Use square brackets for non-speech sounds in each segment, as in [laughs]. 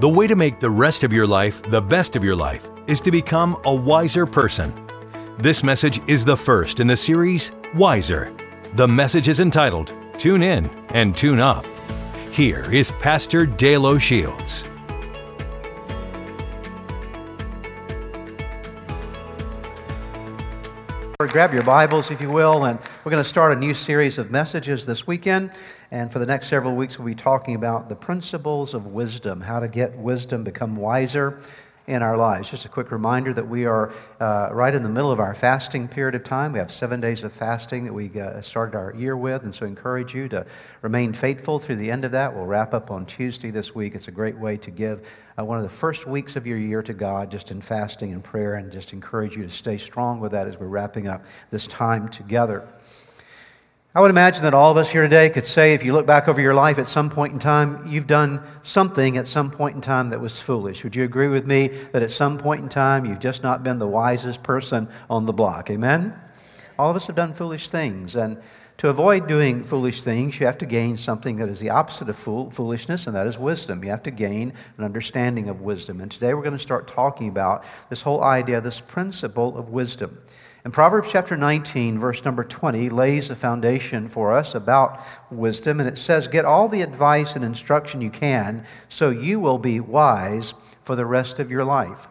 The way to make the rest of your life the best of your life is to become a wiser person. This message is the first in the series Wiser. The message is entitled Tune In and Tune Up. Here is Pastor Dale O'Shields. Grab your Bibles, if you will, and we're going to start a new series of messages this weekend. And for the next several weeks, we'll be talking about the principles of wisdom, how to get wisdom, become wiser in our lives. Just a quick reminder that we are uh, right in the middle of our fasting period of time. We have seven days of fasting that we uh, started our year with, and so I encourage you to remain faithful through the end of that. We'll wrap up on Tuesday this week. It's a great way to give uh, one of the first weeks of your year to God just in fasting and prayer, and just encourage you to stay strong with that as we're wrapping up this time together. I would imagine that all of us here today could say, if you look back over your life at some point in time, you've done something at some point in time that was foolish. Would you agree with me that at some point in time you've just not been the wisest person on the block? Amen? All of us have done foolish things. And to avoid doing foolish things, you have to gain something that is the opposite of fool- foolishness, and that is wisdom. You have to gain an understanding of wisdom. And today we're going to start talking about this whole idea, this principle of wisdom. And Proverbs chapter 19, verse number 20, lays a foundation for us about wisdom. And it says, Get all the advice and instruction you can, so you will be wise for the rest of your life.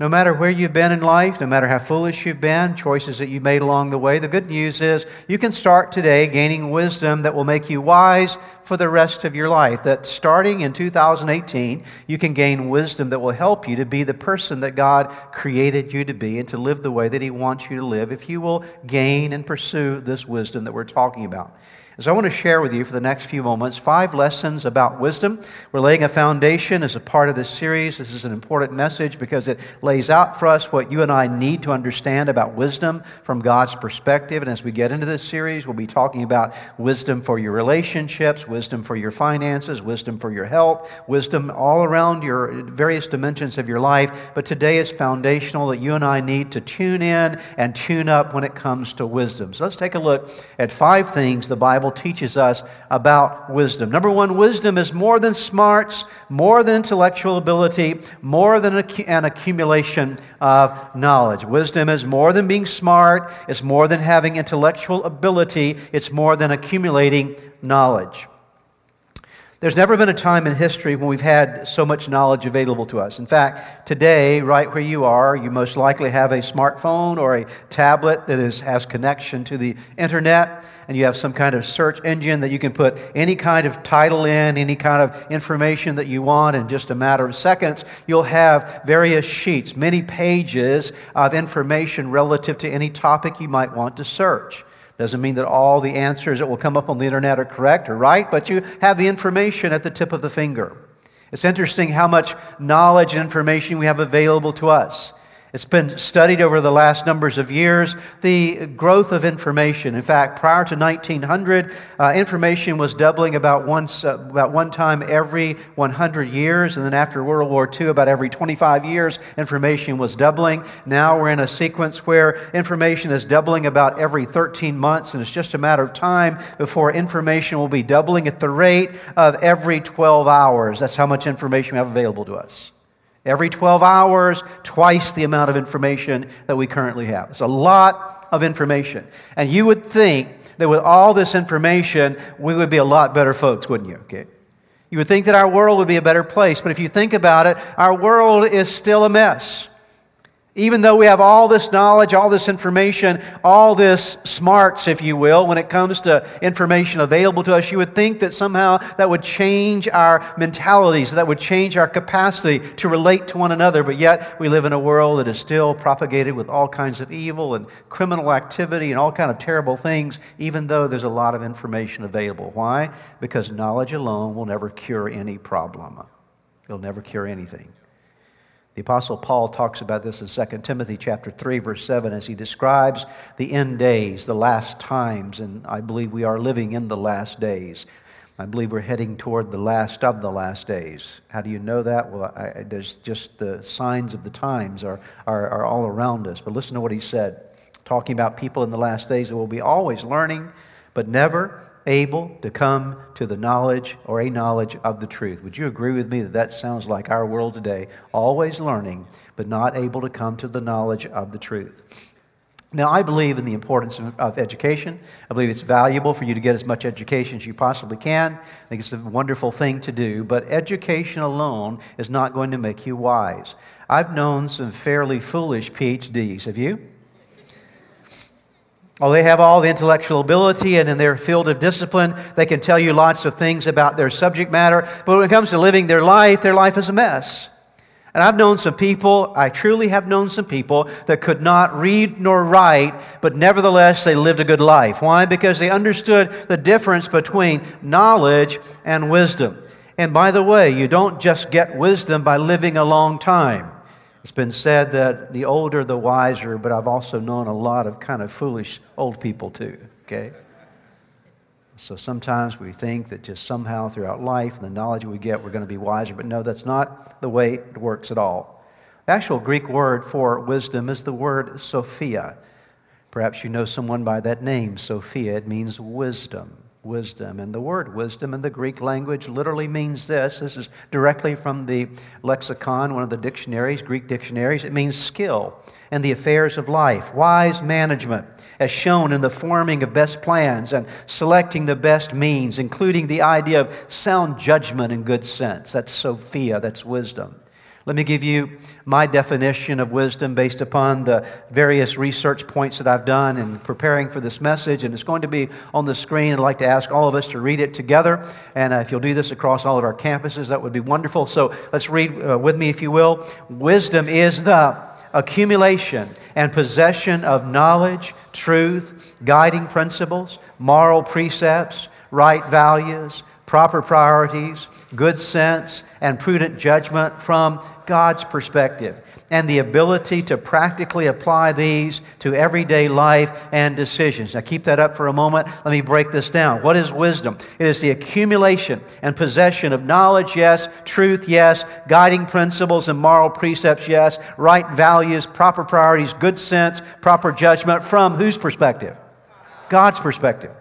No matter where you've been in life, no matter how foolish you've been, choices that you made along the way, the good news is you can start today gaining wisdom that will make you wise for the rest of your life. That starting in 2018, you can gain wisdom that will help you to be the person that God created you to be and to live the way that He wants you to live if you will gain and pursue this wisdom that we're talking about. So, I want to share with you for the next few moments five lessons about wisdom. We're laying a foundation as a part of this series. This is an important message because it lays out for us what you and I need to understand about wisdom from God's perspective. And as we get into this series, we'll be talking about wisdom for your relationships, wisdom for your finances, wisdom for your health, wisdom all around your various dimensions of your life. But today is foundational that you and I need to tune in and tune up when it comes to wisdom. So, let's take a look at five things the Bible Bible teaches us about wisdom. Number one, wisdom is more than smarts, more than intellectual ability, more than an accumulation of knowledge. Wisdom is more than being smart, it's more than having intellectual ability, it's more than accumulating knowledge. There's never been a time in history when we've had so much knowledge available to us. In fact, today, right where you are, you most likely have a smartphone or a tablet that is, has connection to the internet, and you have some kind of search engine that you can put any kind of title in, any kind of information that you want in just a matter of seconds. You'll have various sheets, many pages of information relative to any topic you might want to search. Doesn't mean that all the answers that will come up on the internet are correct or right, but you have the information at the tip of the finger. It's interesting how much knowledge and information we have available to us. It's been studied over the last numbers of years, the growth of information. In fact, prior to 1900, uh, information was doubling about, once, uh, about one time every 100 years. And then after World War II, about every 25 years, information was doubling. Now we're in a sequence where information is doubling about every 13 months. And it's just a matter of time before information will be doubling at the rate of every 12 hours. That's how much information we have available to us. Every 12 hours, twice the amount of information that we currently have. It's a lot of information. And you would think that with all this information, we would be a lot better folks, wouldn't you? Okay. You would think that our world would be a better place. But if you think about it, our world is still a mess. Even though we have all this knowledge, all this information, all this smarts, if you will, when it comes to information available to us, you would think that somehow that would change our mentalities, that would change our capacity to relate to one another. But yet we live in a world that is still propagated with all kinds of evil and criminal activity and all kind of terrible things, even though there's a lot of information available. Why? Because knowledge alone will never cure any problem. It'll never cure anything. The apostle Paul talks about this in 2 Timothy chapter 3 verse 7 as he describes the end days, the last times, and I believe we are living in the last days. I believe we're heading toward the last of the last days. How do you know that? Well, I, there's just the signs of the times are, are, are all around us. But listen to what he said, talking about people in the last days that will be always learning, but never able to come to the knowledge or a knowledge of the truth. Would you agree with me that that sounds like our world today? Always learning, but not able to come to the knowledge of the truth. Now, I believe in the importance of, education. I believe it's valuable for you to get as much education as you possibly can. I think it's a wonderful thing to do, but education alone is not going to make you wise. I've known some fairly foolish PhDs. Have you? Oh, they have all the intellectual ability, and in their field of discipline, they can tell you lots of things about their subject matter. But when it comes to living their life, their life is a mess. And I've known some people, I truly have known some people that could not read nor write, but nevertheless they lived a good life. Why? Because they understood the difference between knowledge and wisdom. And by the way, you don't just get wisdom by living a long time. It's been said that the older, the wiser, but I've also known a lot of kind of foolish old people too, okay? So sometimes we think that just somehow throughout life and the knowledge we get, we're going to be wiser, but no, that's not the way it works at all. The actual Greek word for wisdom is the word Sophia. Perhaps you know someone by that name, Sophia. It means wisdom wisdom. And the word wisdom in the Greek language literally means this. This is directly from the lexicon, one of the dictionaries, Greek dictionaries. It means skill in the affairs of life, wise management, as shown in the forming of best plans and selecting the best means, including the idea of sound judgment and good sense. That's Sophia, that's wisdom. Let me give you my definition of wisdom based upon the various research points that I've done in preparing for this message. And it's going to be on the screen. I'd like to ask all of us to read it together. And uh, if you'll do this across all of our campuses, that would be wonderful. So let's read uh, with me, if you will. Wisdom is the accumulation and possession of knowledge, truth, guiding principles, moral precepts, right values, proper priorities, good sense, and prudent judgment from God's perspective, and the ability to practically apply these to everyday life and decisions. Now, keep that up for a moment. Let me break this down. What is wisdom? It is the accumulation and possession of knowledge, yes, truth, yes, guiding principles and moral precepts, yes, right values, proper priorities, good sense, proper judgment from whose perspective? God's perspective.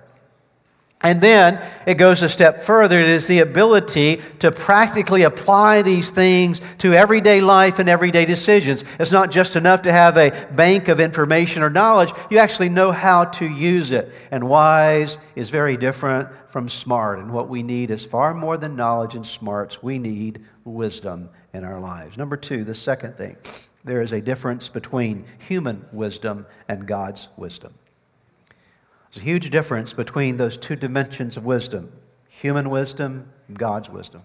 And then it goes a step further. It is the ability to practically apply these things to everyday life and everyday decisions. It's not just enough to have a bank of information or knowledge. You actually know how to use it. And wise is very different from smart. And what we need is far more than knowledge and smarts. We need wisdom in our lives. Number two, the second thing, there is a difference between human wisdom and God's wisdom. There's a huge difference between those two dimensions of wisdom human wisdom and God's wisdom.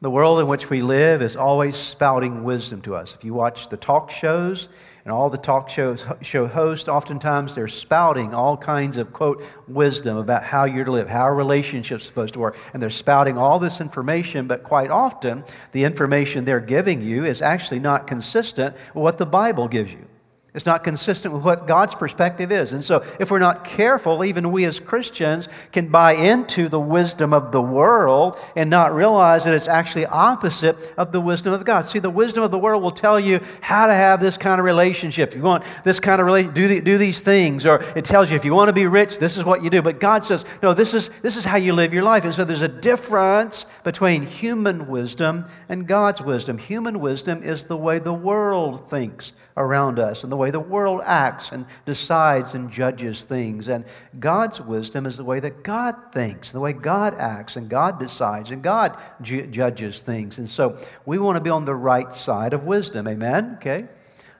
The world in which we live is always spouting wisdom to us. If you watch the talk shows and all the talk shows, show hosts, oftentimes they're spouting all kinds of, quote, wisdom about how you're to live, how a relationship's supposed to work. And they're spouting all this information, but quite often the information they're giving you is actually not consistent with what the Bible gives you. It's not consistent with what God's perspective is. And so, if we're not careful, even we as Christians can buy into the wisdom of the world and not realize that it's actually opposite of the wisdom of God. See, the wisdom of the world will tell you how to have this kind of relationship. If you want this kind of relationship, do, the, do these things. Or it tells you if you want to be rich, this is what you do. But God says, no, this is, this is how you live your life. And so, there's a difference between human wisdom and God's wisdom. Human wisdom is the way the world thinks around us and the way the world acts and decides and judges things. And God's wisdom is the way that God thinks, the way God acts and God decides and God ju- judges things. And so we want to be on the right side of wisdom. Amen? Okay?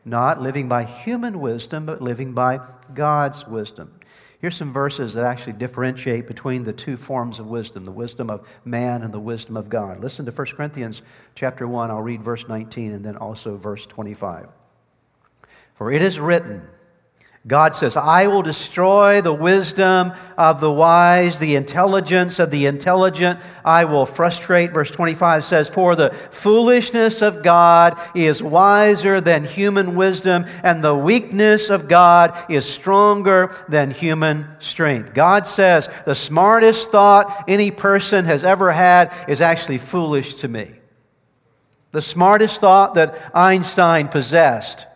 Not living by human wisdom, but living by God's wisdom. Here's some verses that actually differentiate between the two forms of wisdom, the wisdom of man and the wisdom of God. Listen to 1 Corinthians chapter 1. I'll read verse 19 and then also verse 25. For it is written, God says, I will destroy the wisdom of the wise, the intelligence of the intelligent. I will frustrate. Verse 25 says, For the foolishness of God is wiser than human wisdom, and the weakness of God is stronger than human strength. God says, The smartest thought any person has ever had is actually foolish to me. The smartest thought that Einstein possessed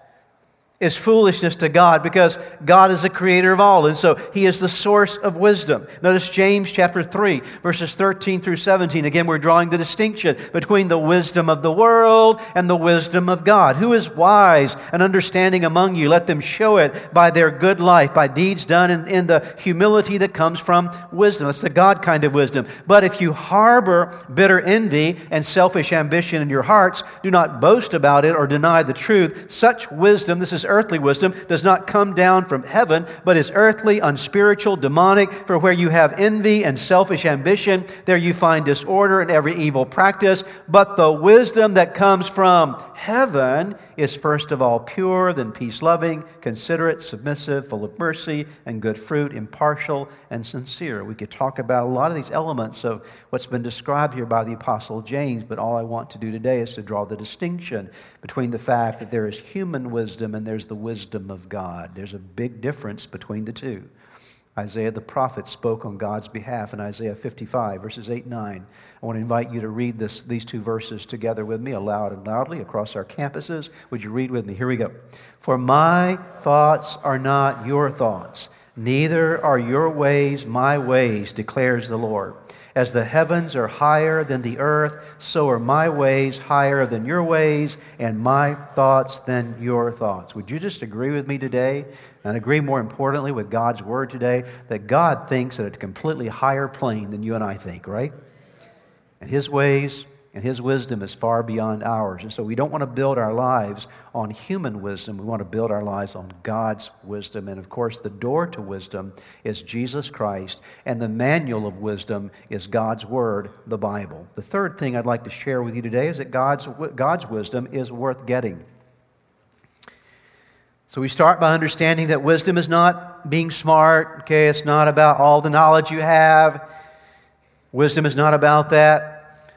is foolishness to God because God is the creator of all. And so he is the source of wisdom. Notice James chapter 3, verses 13 through 17. Again, we're drawing the distinction between the wisdom of the world and the wisdom of God. Who is wise and understanding among you? Let them show it by their good life, by deeds done in, in the humility that comes from wisdom. It's the God kind of wisdom. But if you harbor bitter envy and selfish ambition in your hearts, do not boast about it or deny the truth. Such wisdom, this is earthly wisdom does not come down from heaven, but is earthly, unspiritual, demonic. For where you have envy and selfish ambition, there you find disorder and every evil practice. But the wisdom that comes from heaven is first of all pure, then peace loving, considerate, submissive, full of mercy and good fruit, impartial and sincere. We could talk about a lot of these elements of what's been described here by the Apostle James, but all I want to do today is to draw the distinction between the fact that there is human wisdom and there's the wisdom of God. There's a big difference between the two. Isaiah the prophet spoke on God's behalf in Isaiah 55, verses 8 and 9. I want to invite you to read this, these two verses together with me, aloud and loudly, across our campuses. Would you read with me? Here we go. For my thoughts are not your thoughts, neither are your ways my ways, declares the Lord. As the heavens are higher than the earth, so are my ways higher than your ways, and my thoughts than your thoughts. Would you just agree with me today, and agree more importantly with God's word today, that God thinks at a completely higher plane than you and I think, right? And his ways and his wisdom is far beyond ours. And so we don't want to build our lives on human wisdom. We want to build our lives on God's wisdom. And of course, the door to wisdom is Jesus Christ, and the manual of wisdom is God's Word, the Bible. The third thing I'd like to share with you today is that God's, God's wisdom is worth getting. So we start by understanding that wisdom is not being smart, okay? It's not about all the knowledge you have. Wisdom is not about that.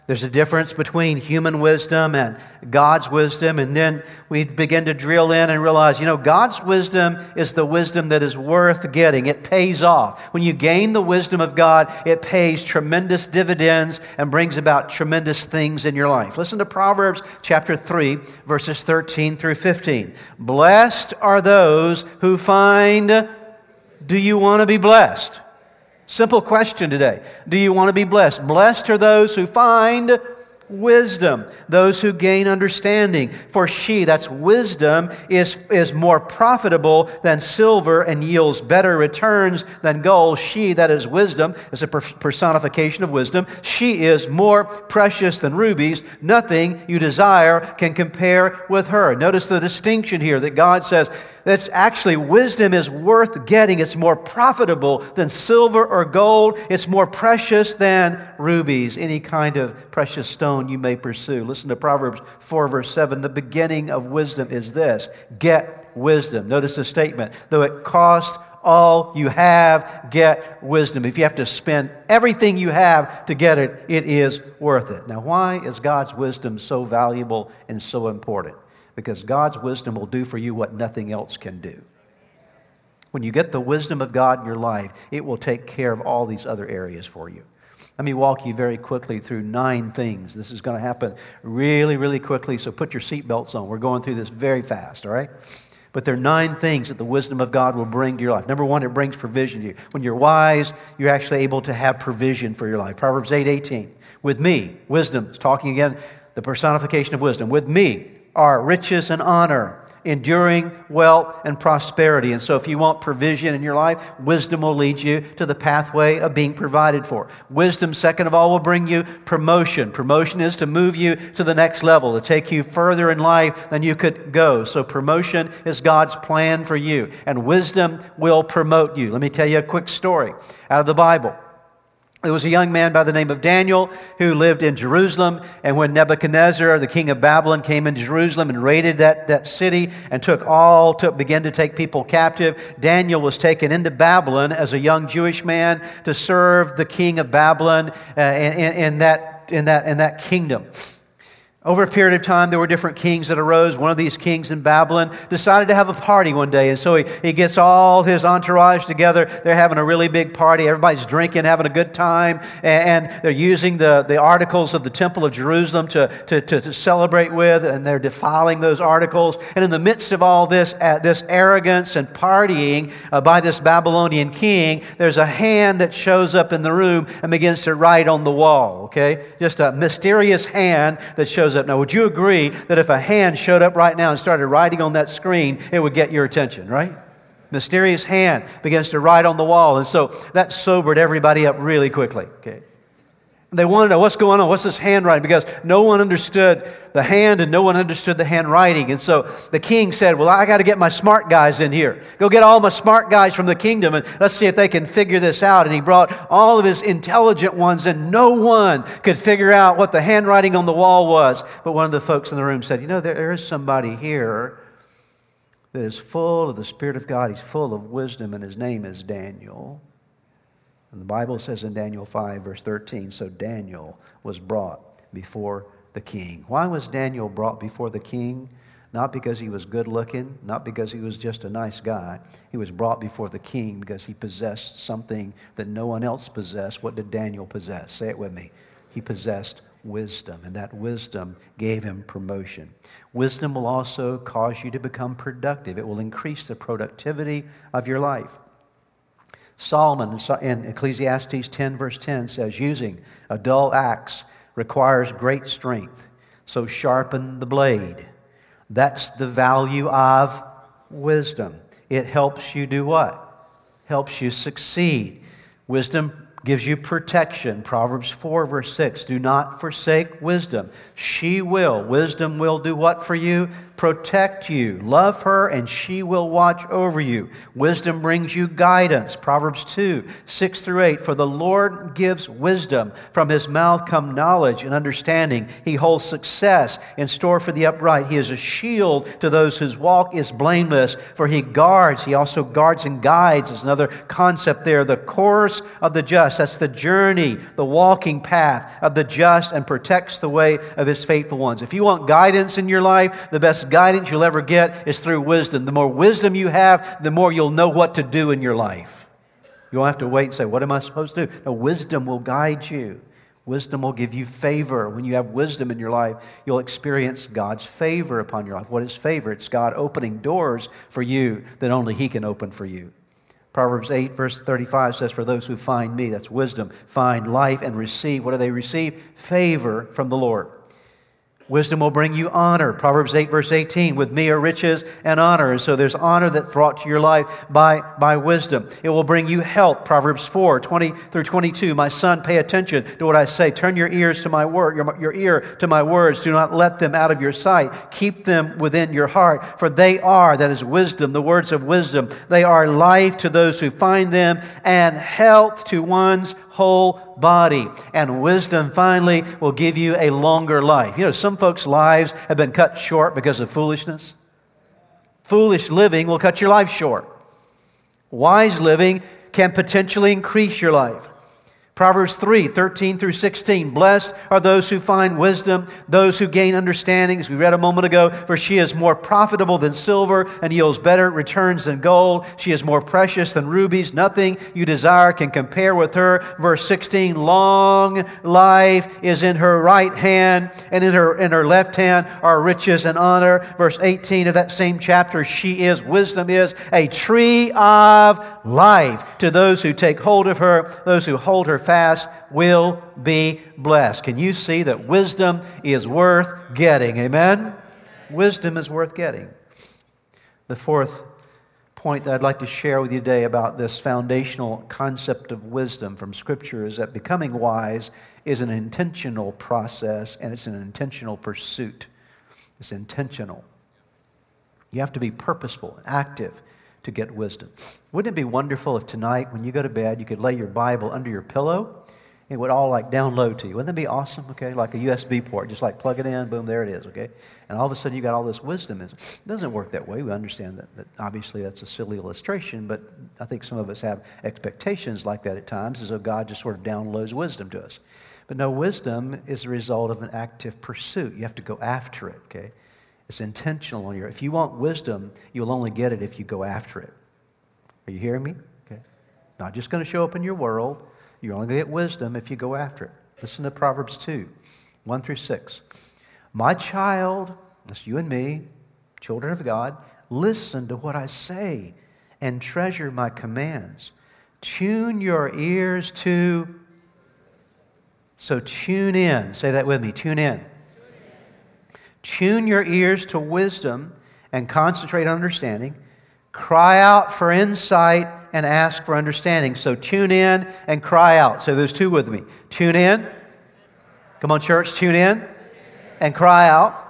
There's a difference between human wisdom and God's wisdom. And then we begin to drill in and realize, you know, God's wisdom is the wisdom that is worth getting. It pays off. When you gain the wisdom of God, it pays tremendous dividends and brings about tremendous things in your life. Listen to Proverbs chapter 3, verses 13 through 15. Blessed are those who find, do you want to be blessed? Simple question today. Do you want to be blessed? Blessed are those who find wisdom, those who gain understanding. For she, that's wisdom, is, is more profitable than silver and yields better returns than gold. She, that is wisdom, is a personification of wisdom. She is more precious than rubies. Nothing you desire can compare with her. Notice the distinction here that God says, that's actually wisdom is worth getting. It's more profitable than silver or gold. It's more precious than rubies, any kind of precious stone you may pursue. Listen to Proverbs 4, verse 7. The beginning of wisdom is this get wisdom. Notice the statement. Though it costs all you have, get wisdom. If you have to spend everything you have to get it, it is worth it. Now, why is God's wisdom so valuable and so important? Because God's wisdom will do for you what nothing else can do. When you get the wisdom of God in your life, it will take care of all these other areas for you. Let me walk you very quickly through nine things. This is going to happen really, really quickly, so put your seatbelts on. We're going through this very fast, all right? But there are nine things that the wisdom of God will bring to your life. Number one, it brings provision to you. When you're wise, you're actually able to have provision for your life. Proverbs 8 18. With me, wisdom, is talking again, the personification of wisdom. With me, are riches and honor, enduring wealth and prosperity. And so, if you want provision in your life, wisdom will lead you to the pathway of being provided for. Wisdom, second of all, will bring you promotion. Promotion is to move you to the next level, to take you further in life than you could go. So, promotion is God's plan for you, and wisdom will promote you. Let me tell you a quick story out of the Bible. There was a young man by the name of Daniel who lived in Jerusalem. And when Nebuchadnezzar, the king of Babylon, came into Jerusalem and raided that, that city and took all, took, began to take people captive, Daniel was taken into Babylon as a young Jewish man to serve the king of Babylon uh, in, in, that, in, that, in that kingdom. Over a period of time, there were different kings that arose. One of these kings in Babylon decided to have a party one day. And so he, he gets all his entourage together. They're having a really big party. Everybody's drinking, having a good time. And, and they're using the, the articles of the Temple of Jerusalem to, to, to, to, celebrate with. And they're defiling those articles. And in the midst of all this, uh, this arrogance and partying uh, by this Babylonian king, there's a hand that shows up in the room and begins to write on the wall. Okay? Just a mysterious hand that shows shows up. Now, would you agree that if a hand showed up right now and started writing on that screen, it would get your attention, right? Mysterious hand begins to write on the wall. And so that sobered everybody up really quickly. Okay. They wanted to know what's going on, what's this handwriting? Because no one understood the hand and no one understood the handwriting. And so the king said, Well, I got to get my smart guys in here. Go get all my smart guys from the kingdom and let's see if they can figure this out. And he brought all of his intelligent ones, and no one could figure out what the handwriting on the wall was. But one of the folks in the room said, You know, there is somebody here that is full of the Spirit of God. He's full of wisdom, and his name is Daniel. And the Bible says in Daniel 5, verse 13, so Daniel was brought before the king. Why was Daniel brought before the king? Not because he was good looking, not because he was just a nice guy. He was brought before the king because he possessed something that no one else possessed. What did Daniel possess? Say it with me. He possessed wisdom, and that wisdom gave him promotion. Wisdom will also cause you to become productive, it will increase the productivity of your life. Solomon in Ecclesiastes 10, verse 10 says, Using a dull axe requires great strength, so sharpen the blade. That's the value of wisdom. It helps you do what? Helps you succeed. Wisdom gives you protection. Proverbs 4, verse 6. Do not forsake wisdom. She will. Wisdom will do what for you? Protect you. Love her, and she will watch over you. Wisdom brings you guidance. Proverbs 2 6 through 8. For the Lord gives wisdom. From his mouth come knowledge and understanding. He holds success in store for the upright. He is a shield to those whose walk is blameless. For he guards, he also guards and guides, is another concept there. The course of the just. That's the journey, the walking path of the just, and protects the way of his faithful ones. If you want guidance in your life, the guidance you'll ever get is through wisdom. The more wisdom you have, the more you'll know what to do in your life. You won't have to wait and say, What am I supposed to do? No, wisdom will guide you. Wisdom will give you favor. When you have wisdom in your life, you'll experience God's favor upon your life. What is favor? It's God opening doors for you that only He can open for you. Proverbs 8, verse 35 says, For those who find me, that's wisdom, find life and receive. What do they receive? Favor from the Lord. Wisdom will bring you honor. Proverbs 8, verse 18. With me are riches and honor. So there's honor that's brought to your life by, by wisdom. It will bring you health. Proverbs 4, 20 through 22. My son, pay attention to what I say. Turn your ears to my word, your, your ear to my words. Do not let them out of your sight. Keep them within your heart. For they are, that is wisdom, the words of wisdom. They are life to those who find them and health to one's whole body. And wisdom finally will give you a longer life. You know, some folks' lives have been cut short because of foolishness. Foolish living will cut your life short. Wise living can potentially increase your life. Proverbs 3 13 through 16. Blessed are those who find wisdom, those who gain understanding, as we read a moment ago, for she is more profitable than silver and yields better returns than gold. She is more precious than rubies. Nothing you desire can compare with her. Verse 16 Long life is in her right hand, and in her, in her left hand are riches and honor. Verse 18 of that same chapter She is, wisdom is a tree of life to those who take hold of her, those who hold her fast will be blessed. Can you see that wisdom is worth getting? Amen? Wisdom is worth getting. The fourth point that I'd like to share with you today about this foundational concept of wisdom from Scripture is that becoming wise is an intentional process and it's an intentional pursuit. It's intentional. You have to be purposeful and active to get wisdom. Wouldn't it be wonderful if tonight, when you go to bed, you could lay your Bible under your pillow and it would all like download to you. Wouldn't that be awesome? Okay, like a USB port, just like plug it in, boom, there it is. Okay, and all of a sudden you got all this wisdom. It doesn't work that way. We understand that, that obviously that's a silly illustration, but I think some of us have expectations like that at times, as though God just sort of downloads wisdom to us. But no, wisdom is the result of an active pursuit. You have to go after it. Okay, it's intentional on your. If you want wisdom, you'll only get it if you go after it. Are you hearing me? Okay, not just going to show up in your world. You're only going to get wisdom if you go after it. Listen to Proverbs 2 1 through 6. My child, that's you and me, children of God, listen to what I say and treasure my commands. Tune your ears to. So tune in. Say that with me. Tune in. Tune your ears to wisdom and concentrate on understanding. Cry out for insight and ask for understanding. So tune in and cry out. So there's two with me. Tune in. Come on, church, tune in and cry out.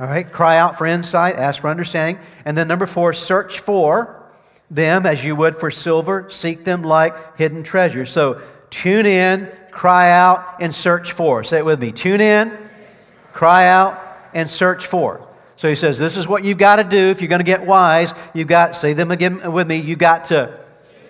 All right, cry out for insight, ask for understanding. And then number four, search for them as you would for silver, seek them like hidden treasures. So tune in, cry out, and search for. Say it with me. Tune in, cry out, and search for. So he says, This is what you've got to do if you're going to get wise. You've got, say them again with me, you've got to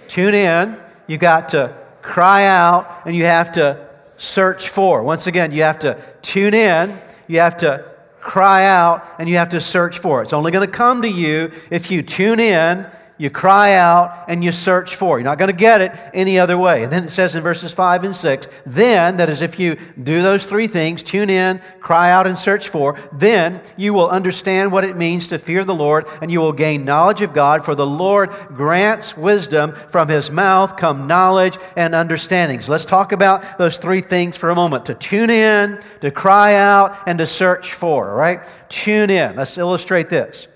tune in, you've got to cry out, and you have to search for. Once again, you have to tune in, you have to cry out, and you have to search for. It's only going to come to you if you tune in you cry out and you search for. You're not going to get it any other way. And then it says in verses 5 and 6, then, that is, if you do those three things, tune in, cry out, and search for, then you will understand what it means to fear the Lord and you will gain knowledge of God, for the Lord grants wisdom. From his mouth come knowledge and understanding. So let's talk about those three things for a moment to tune in, to cry out, and to search for, right? Tune in. Let's illustrate this.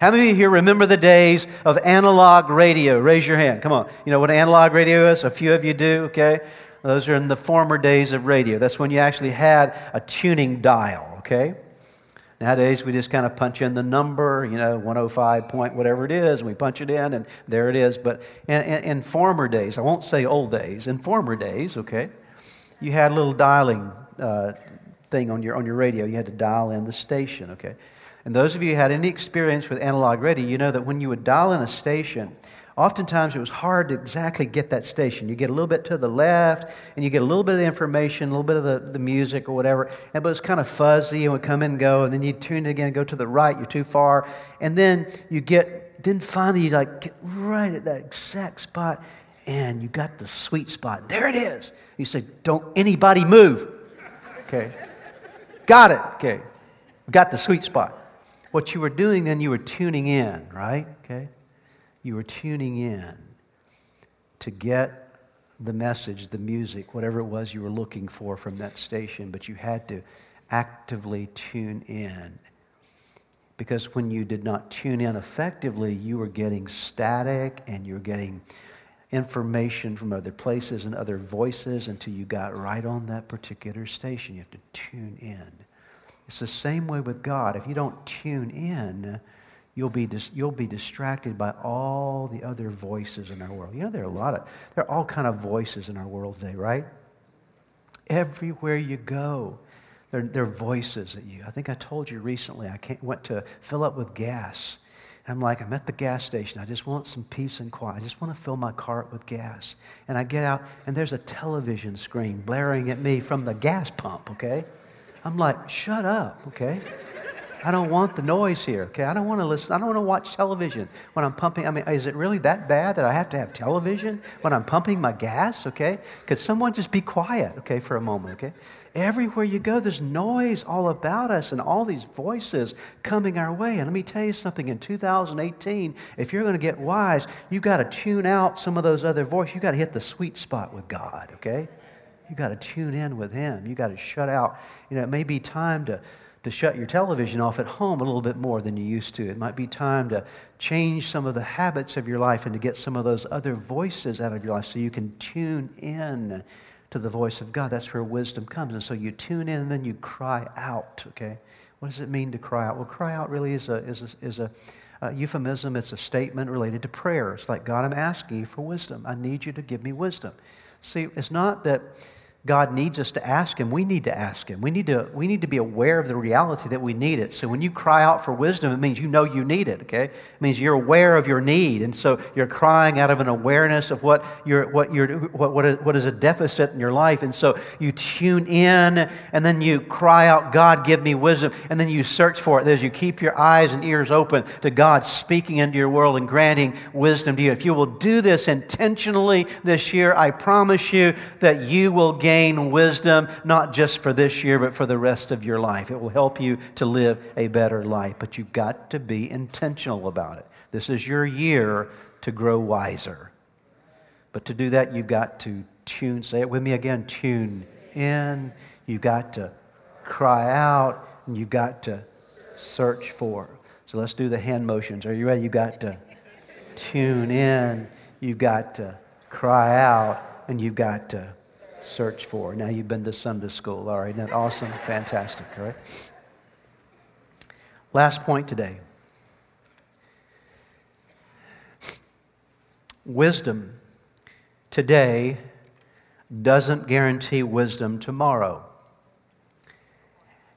How many of you here remember the days of analog radio? Raise your hand. Come on. You know what analog radio is? A few of you do, okay? Those are in the former days of radio. That's when you actually had a tuning dial, okay? Nowadays, we just kind of punch in the number, you know, 105 point whatever it is, and we punch it in, and there it is. But in, in, in former days, I won't say old days, in former days, okay, you had a little dialing uh, thing on your, on your radio. You had to dial in the station, okay? And those of you who had any experience with analog radio, you know that when you would dial in a station, oftentimes it was hard to exactly get that station. You get a little bit to the left, and you get a little bit of the information, a little bit of the, the music or whatever, and, but it's kind of fuzzy and would come and go, and then you tune it again, go to the right, you're too far, and then you get, then finally you like get right at that exact spot, and you got the sweet spot. There it is. You say, don't anybody move. Okay. Got it. Okay. Got the sweet spot. What you were doing then, you were tuning in, right? Okay? You were tuning in to get the message, the music, whatever it was you were looking for from that station, but you had to actively tune in. Because when you did not tune in effectively, you were getting static and you were getting information from other places and other voices until you got right on that particular station. You have to tune in. It's the same way with God. If you don't tune in, you'll be, dis- you'll be distracted by all the other voices in our world. You know, there are a lot of, there are all kind of voices in our world today, right? Everywhere you go, there, there are voices at you. I think I told you recently, I went to fill up with gas. I'm like, I'm at the gas station. I just want some peace and quiet. I just want to fill my cart with gas. And I get out, and there's a television screen blaring at me from the gas pump, okay? I'm like, shut up, okay? I don't want the noise here, okay? I don't want to listen. I don't want to watch television when I'm pumping. I mean, is it really that bad that I have to have television when I'm pumping my gas, okay? Could someone just be quiet, okay, for a moment, okay? Everywhere you go, there's noise all about us and all these voices coming our way. And let me tell you something in 2018, if you're going to get wise, you've got to tune out some of those other voices. You've got to hit the sweet spot with God, okay? You got to tune in with Him. You got to shut out. You know, it may be time to, to shut your television off at home a little bit more than you used to. It might be time to change some of the habits of your life and to get some of those other voices out of your life so you can tune in to the voice of God. That's where wisdom comes. And so you tune in and then you cry out, okay? What does it mean to cry out? Well, cry out really is a, is a, is a uh, euphemism. It's a statement related to prayer. It's like, God, I'm asking you for wisdom. I need you to give me wisdom. See, it's not that God needs us to ask Him. We need to ask Him. We need to, we need to be aware of the reality that we need it. So when you cry out for wisdom, it means you know you need it, okay? It means you're aware of your need. And so you're crying out of an awareness of what, you're, what, you're, what, what, what is a deficit in your life. And so you tune in and then you cry out, God, give me wisdom. And then you search for it as you keep your eyes and ears open to God speaking into your world and granting wisdom to you. If you will do this intentionally this year, I promise you that you will gain gain wisdom, not just for this year, but for the rest of your life. It will help you to live a better life. But you've got to be intentional about it. This is your year to grow wiser. But to do that, you've got to tune, say it with me again, tune in. You've got to cry out, and you've got to search for. So let's do the hand motions. Are you ready? You've got to tune in, you've got to cry out, and you've got to search for. Now you've been to Sunday school. All right, isn't that awesome? Fantastic, all right? Last point today. Wisdom today doesn't guarantee wisdom tomorrow.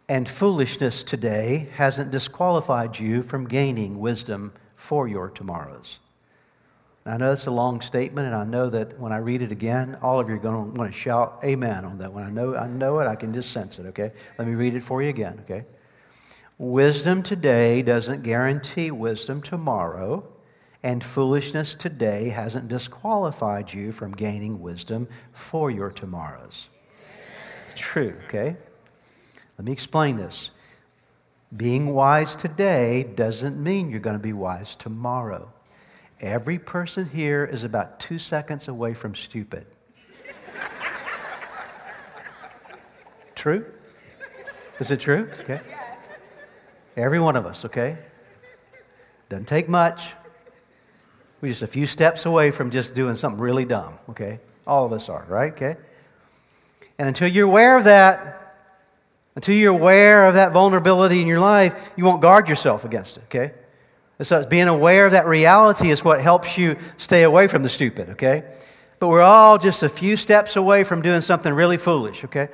And foolishness today hasn't disqualified you from gaining wisdom for your tomorrows. I know that's a long statement, and I know that when I read it again, all of you are going to want to shout amen on that one. I know, I know it, I can just sense it, okay? Let me read it for you again, okay? Wisdom today doesn't guarantee wisdom tomorrow, and foolishness today hasn't disqualified you from gaining wisdom for your tomorrows. It's true, okay? Let me explain this. Being wise today doesn't mean you're going to be wise tomorrow. Every person here is about two seconds away from stupid. true? Is it true? Okay. Every one of us, okay? Doesn't take much. We're just a few steps away from just doing something really dumb, okay? All of us are, right? Okay? And until you're aware of that, until you're aware of that vulnerability in your life, you won't guard yourself against it, okay? So being aware of that reality is what helps you stay away from the stupid, okay? But we're all just a few steps away from doing something really foolish, okay?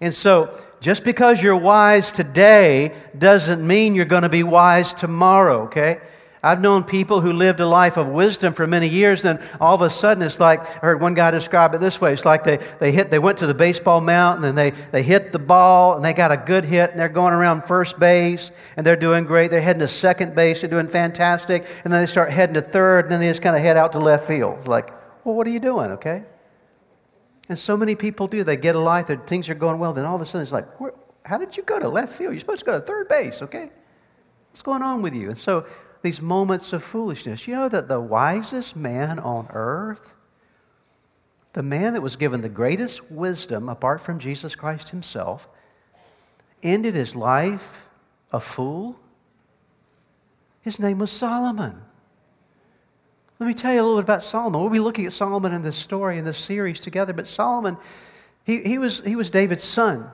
And so just because you're wise today doesn't mean you're going to be wise tomorrow, okay? I've known people who lived a life of wisdom for many years, and all of a sudden it's like, I heard one guy describe it this way. It's like they, they hit, they went to the baseball mound and they, they hit the ball and they got a good hit and they're going around first base and they're doing great. They're heading to second base, they're doing fantastic. And then they start heading to third and then they just kind of head out to left field. Like, well, what are you doing, okay? And so many people do. They get a life that things are going well, then all of a sudden it's like, how did you go to left field? You're supposed to go to third base, okay? What's going on with you? And so these moments of foolishness. You know that the wisest man on earth, the man that was given the greatest wisdom apart from Jesus Christ himself, ended his life a fool? His name was Solomon. Let me tell you a little bit about Solomon. We'll be looking at Solomon in this story, in this series together. But Solomon, he, he, was, he was David's son.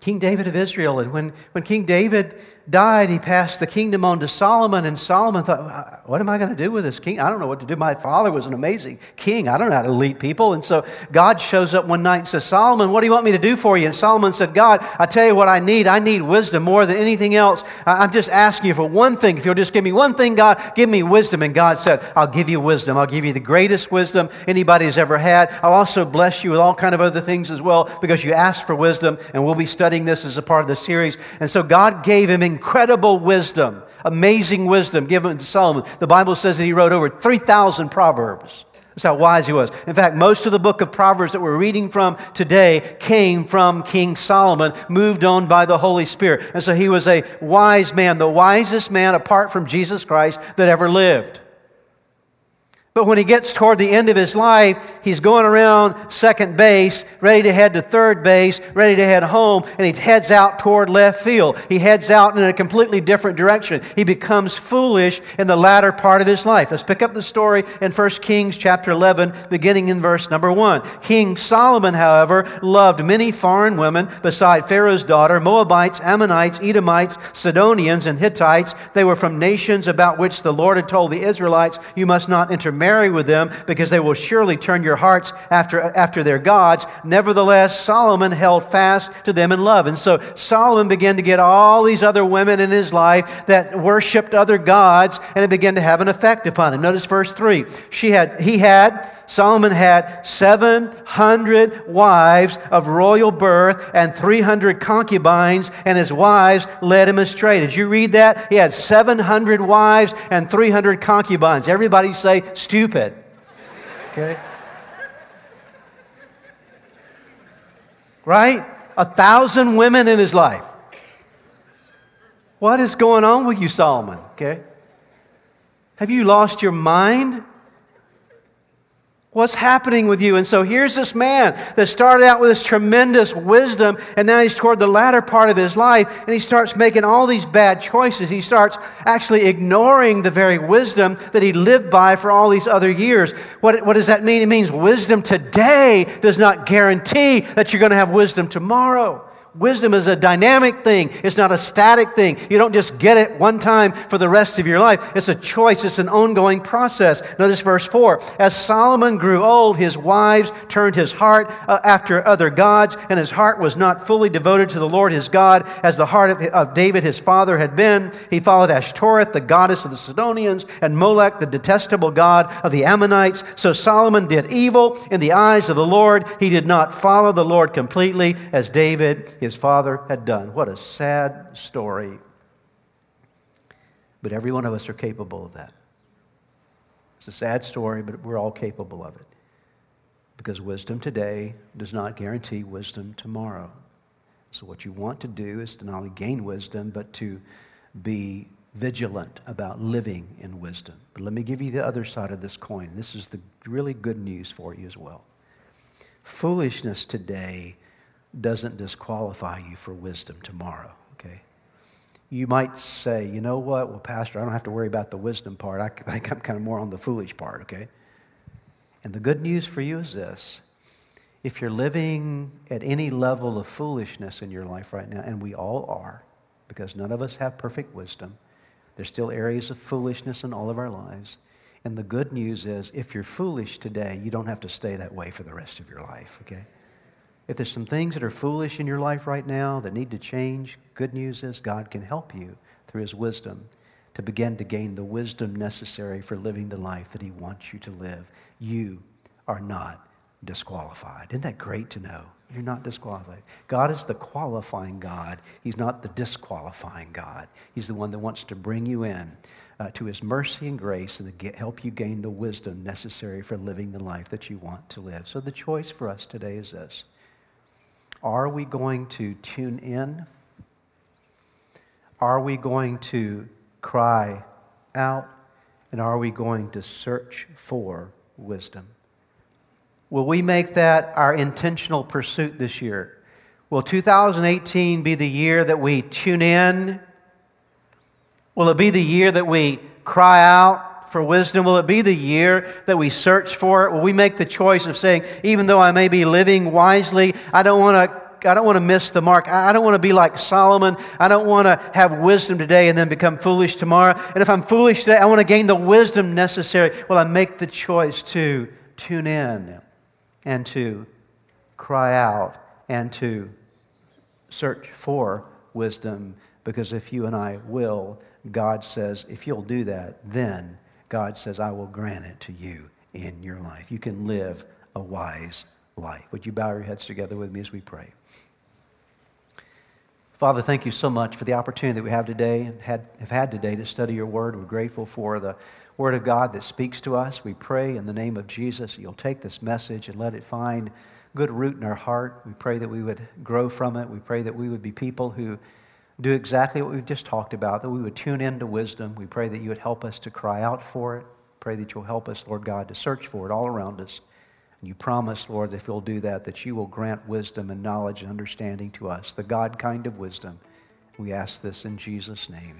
King David of Israel. And when, when King David died, he passed the kingdom on to Solomon. And Solomon thought, What am I going to do with this king? I don't know what to do. My father was an amazing king. I don't know how to lead people. And so God shows up one night and says, Solomon, what do you want me to do for you? And Solomon said, God, I tell you what I need. I need wisdom more than anything else. I'm just asking you for one thing. If you'll just give me one thing, God, give me wisdom. And God said, I'll give you wisdom. I'll give you the greatest wisdom anybody's ever had. I'll also bless you with all kind of other things as well because you asked for wisdom. And we'll be studying this as a part of the series. And so God gave him incredible wisdom, amazing wisdom given to Solomon. The Bible says that he wrote over 3,000 Proverbs. That's how wise he was. In fact, most of the book of Proverbs that we're reading from today came from King Solomon, moved on by the Holy Spirit. And so he was a wise man, the wisest man apart from Jesus Christ that ever lived. But when he gets toward the end of his life, he's going around second base, ready to head to third base, ready to head home, and he heads out toward left field. He heads out in a completely different direction. He becomes foolish in the latter part of his life. Let's pick up the story in 1 Kings chapter 11, beginning in verse number 1. King Solomon, however, loved many foreign women beside Pharaoh's daughter, Moabites, Ammonites, Edomites, Sidonians, and Hittites. They were from nations about which the Lord had told the Israelites, You must not intermarry marry with them because they will surely turn your hearts after, after their gods. Nevertheless, Solomon held fast to them in love. And so Solomon began to get all these other women in his life that worshiped other gods, and it began to have an effect upon him. Notice verse 3. She had, he had Solomon had 700 wives of royal birth and 300 concubines, and his wives led him astray. Did you read that? He had 700 wives and 300 concubines. Everybody say stupid. Okay? Right? A thousand women in his life. What is going on with you, Solomon? Okay? Have you lost your mind? What's happening with you? And so here's this man that started out with this tremendous wisdom, and now he's toward the latter part of his life, and he starts making all these bad choices. He starts actually ignoring the very wisdom that he lived by for all these other years. What, what does that mean? It means wisdom today does not guarantee that you're going to have wisdom tomorrow. Wisdom is a dynamic thing. It's not a static thing. You don't just get it one time for the rest of your life. It's a choice. It's an ongoing process. Notice verse 4. As Solomon grew old, his wives turned his heart uh, after other gods, and his heart was not fully devoted to the Lord his God as the heart of, of David his father had been. He followed Ashtoreth, the goddess of the Sidonians, and Molech, the detestable god of the Ammonites. So Solomon did evil in the eyes of the Lord. He did not follow the Lord completely as David his father had done. What a sad story. But every one of us are capable of that. It's a sad story, but we're all capable of it. Because wisdom today does not guarantee wisdom tomorrow. So, what you want to do is to not only gain wisdom, but to be vigilant about living in wisdom. But let me give you the other side of this coin. This is the really good news for you as well. Foolishness today doesn't disqualify you for wisdom tomorrow, okay? You might say, you know what? Well, Pastor, I don't have to worry about the wisdom part. I [laughs] think I'm kind of more on the foolish part, okay? And the good news for you is this if you're living at any level of foolishness in your life right now, and we all are, because none of us have perfect wisdom, there's still areas of foolishness in all of our lives. And the good news is, if you're foolish today, you don't have to stay that way for the rest of your life, okay? If there's some things that are foolish in your life right now that need to change, good news is God can help you through His wisdom to begin to gain the wisdom necessary for living the life that He wants you to live. You are not disqualified. Isn't that great to know? You're not disqualified. God is the qualifying God. He's not the disqualifying God. He's the one that wants to bring you in uh, to His mercy and grace and to get, help you gain the wisdom necessary for living the life that you want to live. So the choice for us today is this are we going to tune in? Are we going to cry out? And are we going to search for wisdom? Will we make that our intentional pursuit this year? Will 2018 be the year that we tune in? Will it be the year that we cry out for wisdom? Will it be the year that we search for it? Will we make the choice of saying, even though I may be living wisely, I don't want to I don't want to miss the mark. I don't want to be like Solomon. I don't want to have wisdom today and then become foolish tomorrow. And if I'm foolish today, I want to gain the wisdom necessary. Well, I make the choice to tune in and to cry out and to search for wisdom because if you and I will, God says, if you'll do that, then God says, I will grant it to you in your life. You can live a wise life. Would you bow your heads together with me as we pray? Father, thank you so much for the opportunity that we have today and had, have had today to study your word. We're grateful for the word of God that speaks to us. We pray in the name of Jesus you'll take this message and let it find good root in our heart. We pray that we would grow from it. We pray that we would be people who do exactly what we've just talked about, that we would tune into wisdom. We pray that you would help us to cry out for it. Pray that you'll help us, Lord God, to search for it all around us. And you promise, Lord, that if we'll do that, that you will grant wisdom and knowledge and understanding to us, the God kind of wisdom. We ask this in Jesus' name.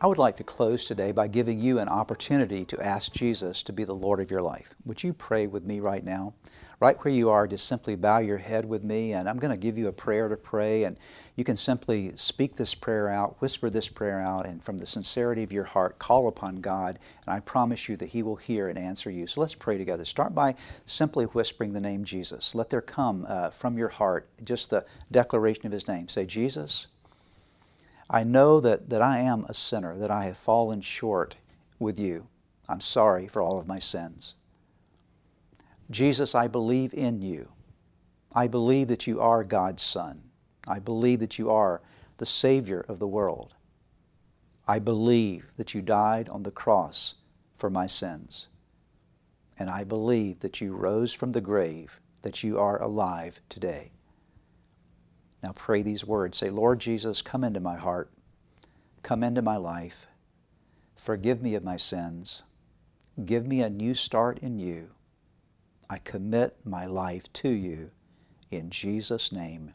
I would like to close today by giving you an opportunity to ask Jesus to be the Lord of your life. Would you pray with me right now? right where you are, just simply bow your head with me, and I'm going to give you a prayer to pray, and you can simply speak this prayer out, whisper this prayer out, and from the sincerity of your heart, call upon God, and I promise you that He will hear and answer you. So let's pray together. Start by simply whispering the name Jesus. Let there come uh, from your heart just the declaration of His name. Say, Jesus, I know that, that I am a sinner, that I have fallen short with you. I'm sorry for all of my sins. Jesus, I believe in you. I believe that you are God's Son. I believe that you are the Savior of the world. I believe that you died on the cross for my sins. And I believe that you rose from the grave, that you are alive today. Now pray these words. Say, Lord Jesus, come into my heart. Come into my life. Forgive me of my sins. Give me a new start in you. I commit my life to you. In Jesus' name,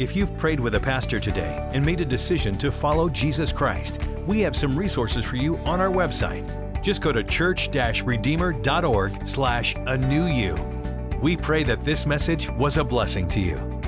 If you've prayed with a pastor today and made a decision to follow Jesus Christ, we have some resources for you on our website. Just go to church-redeemer.org slash a new you. We pray that this message was a blessing to you.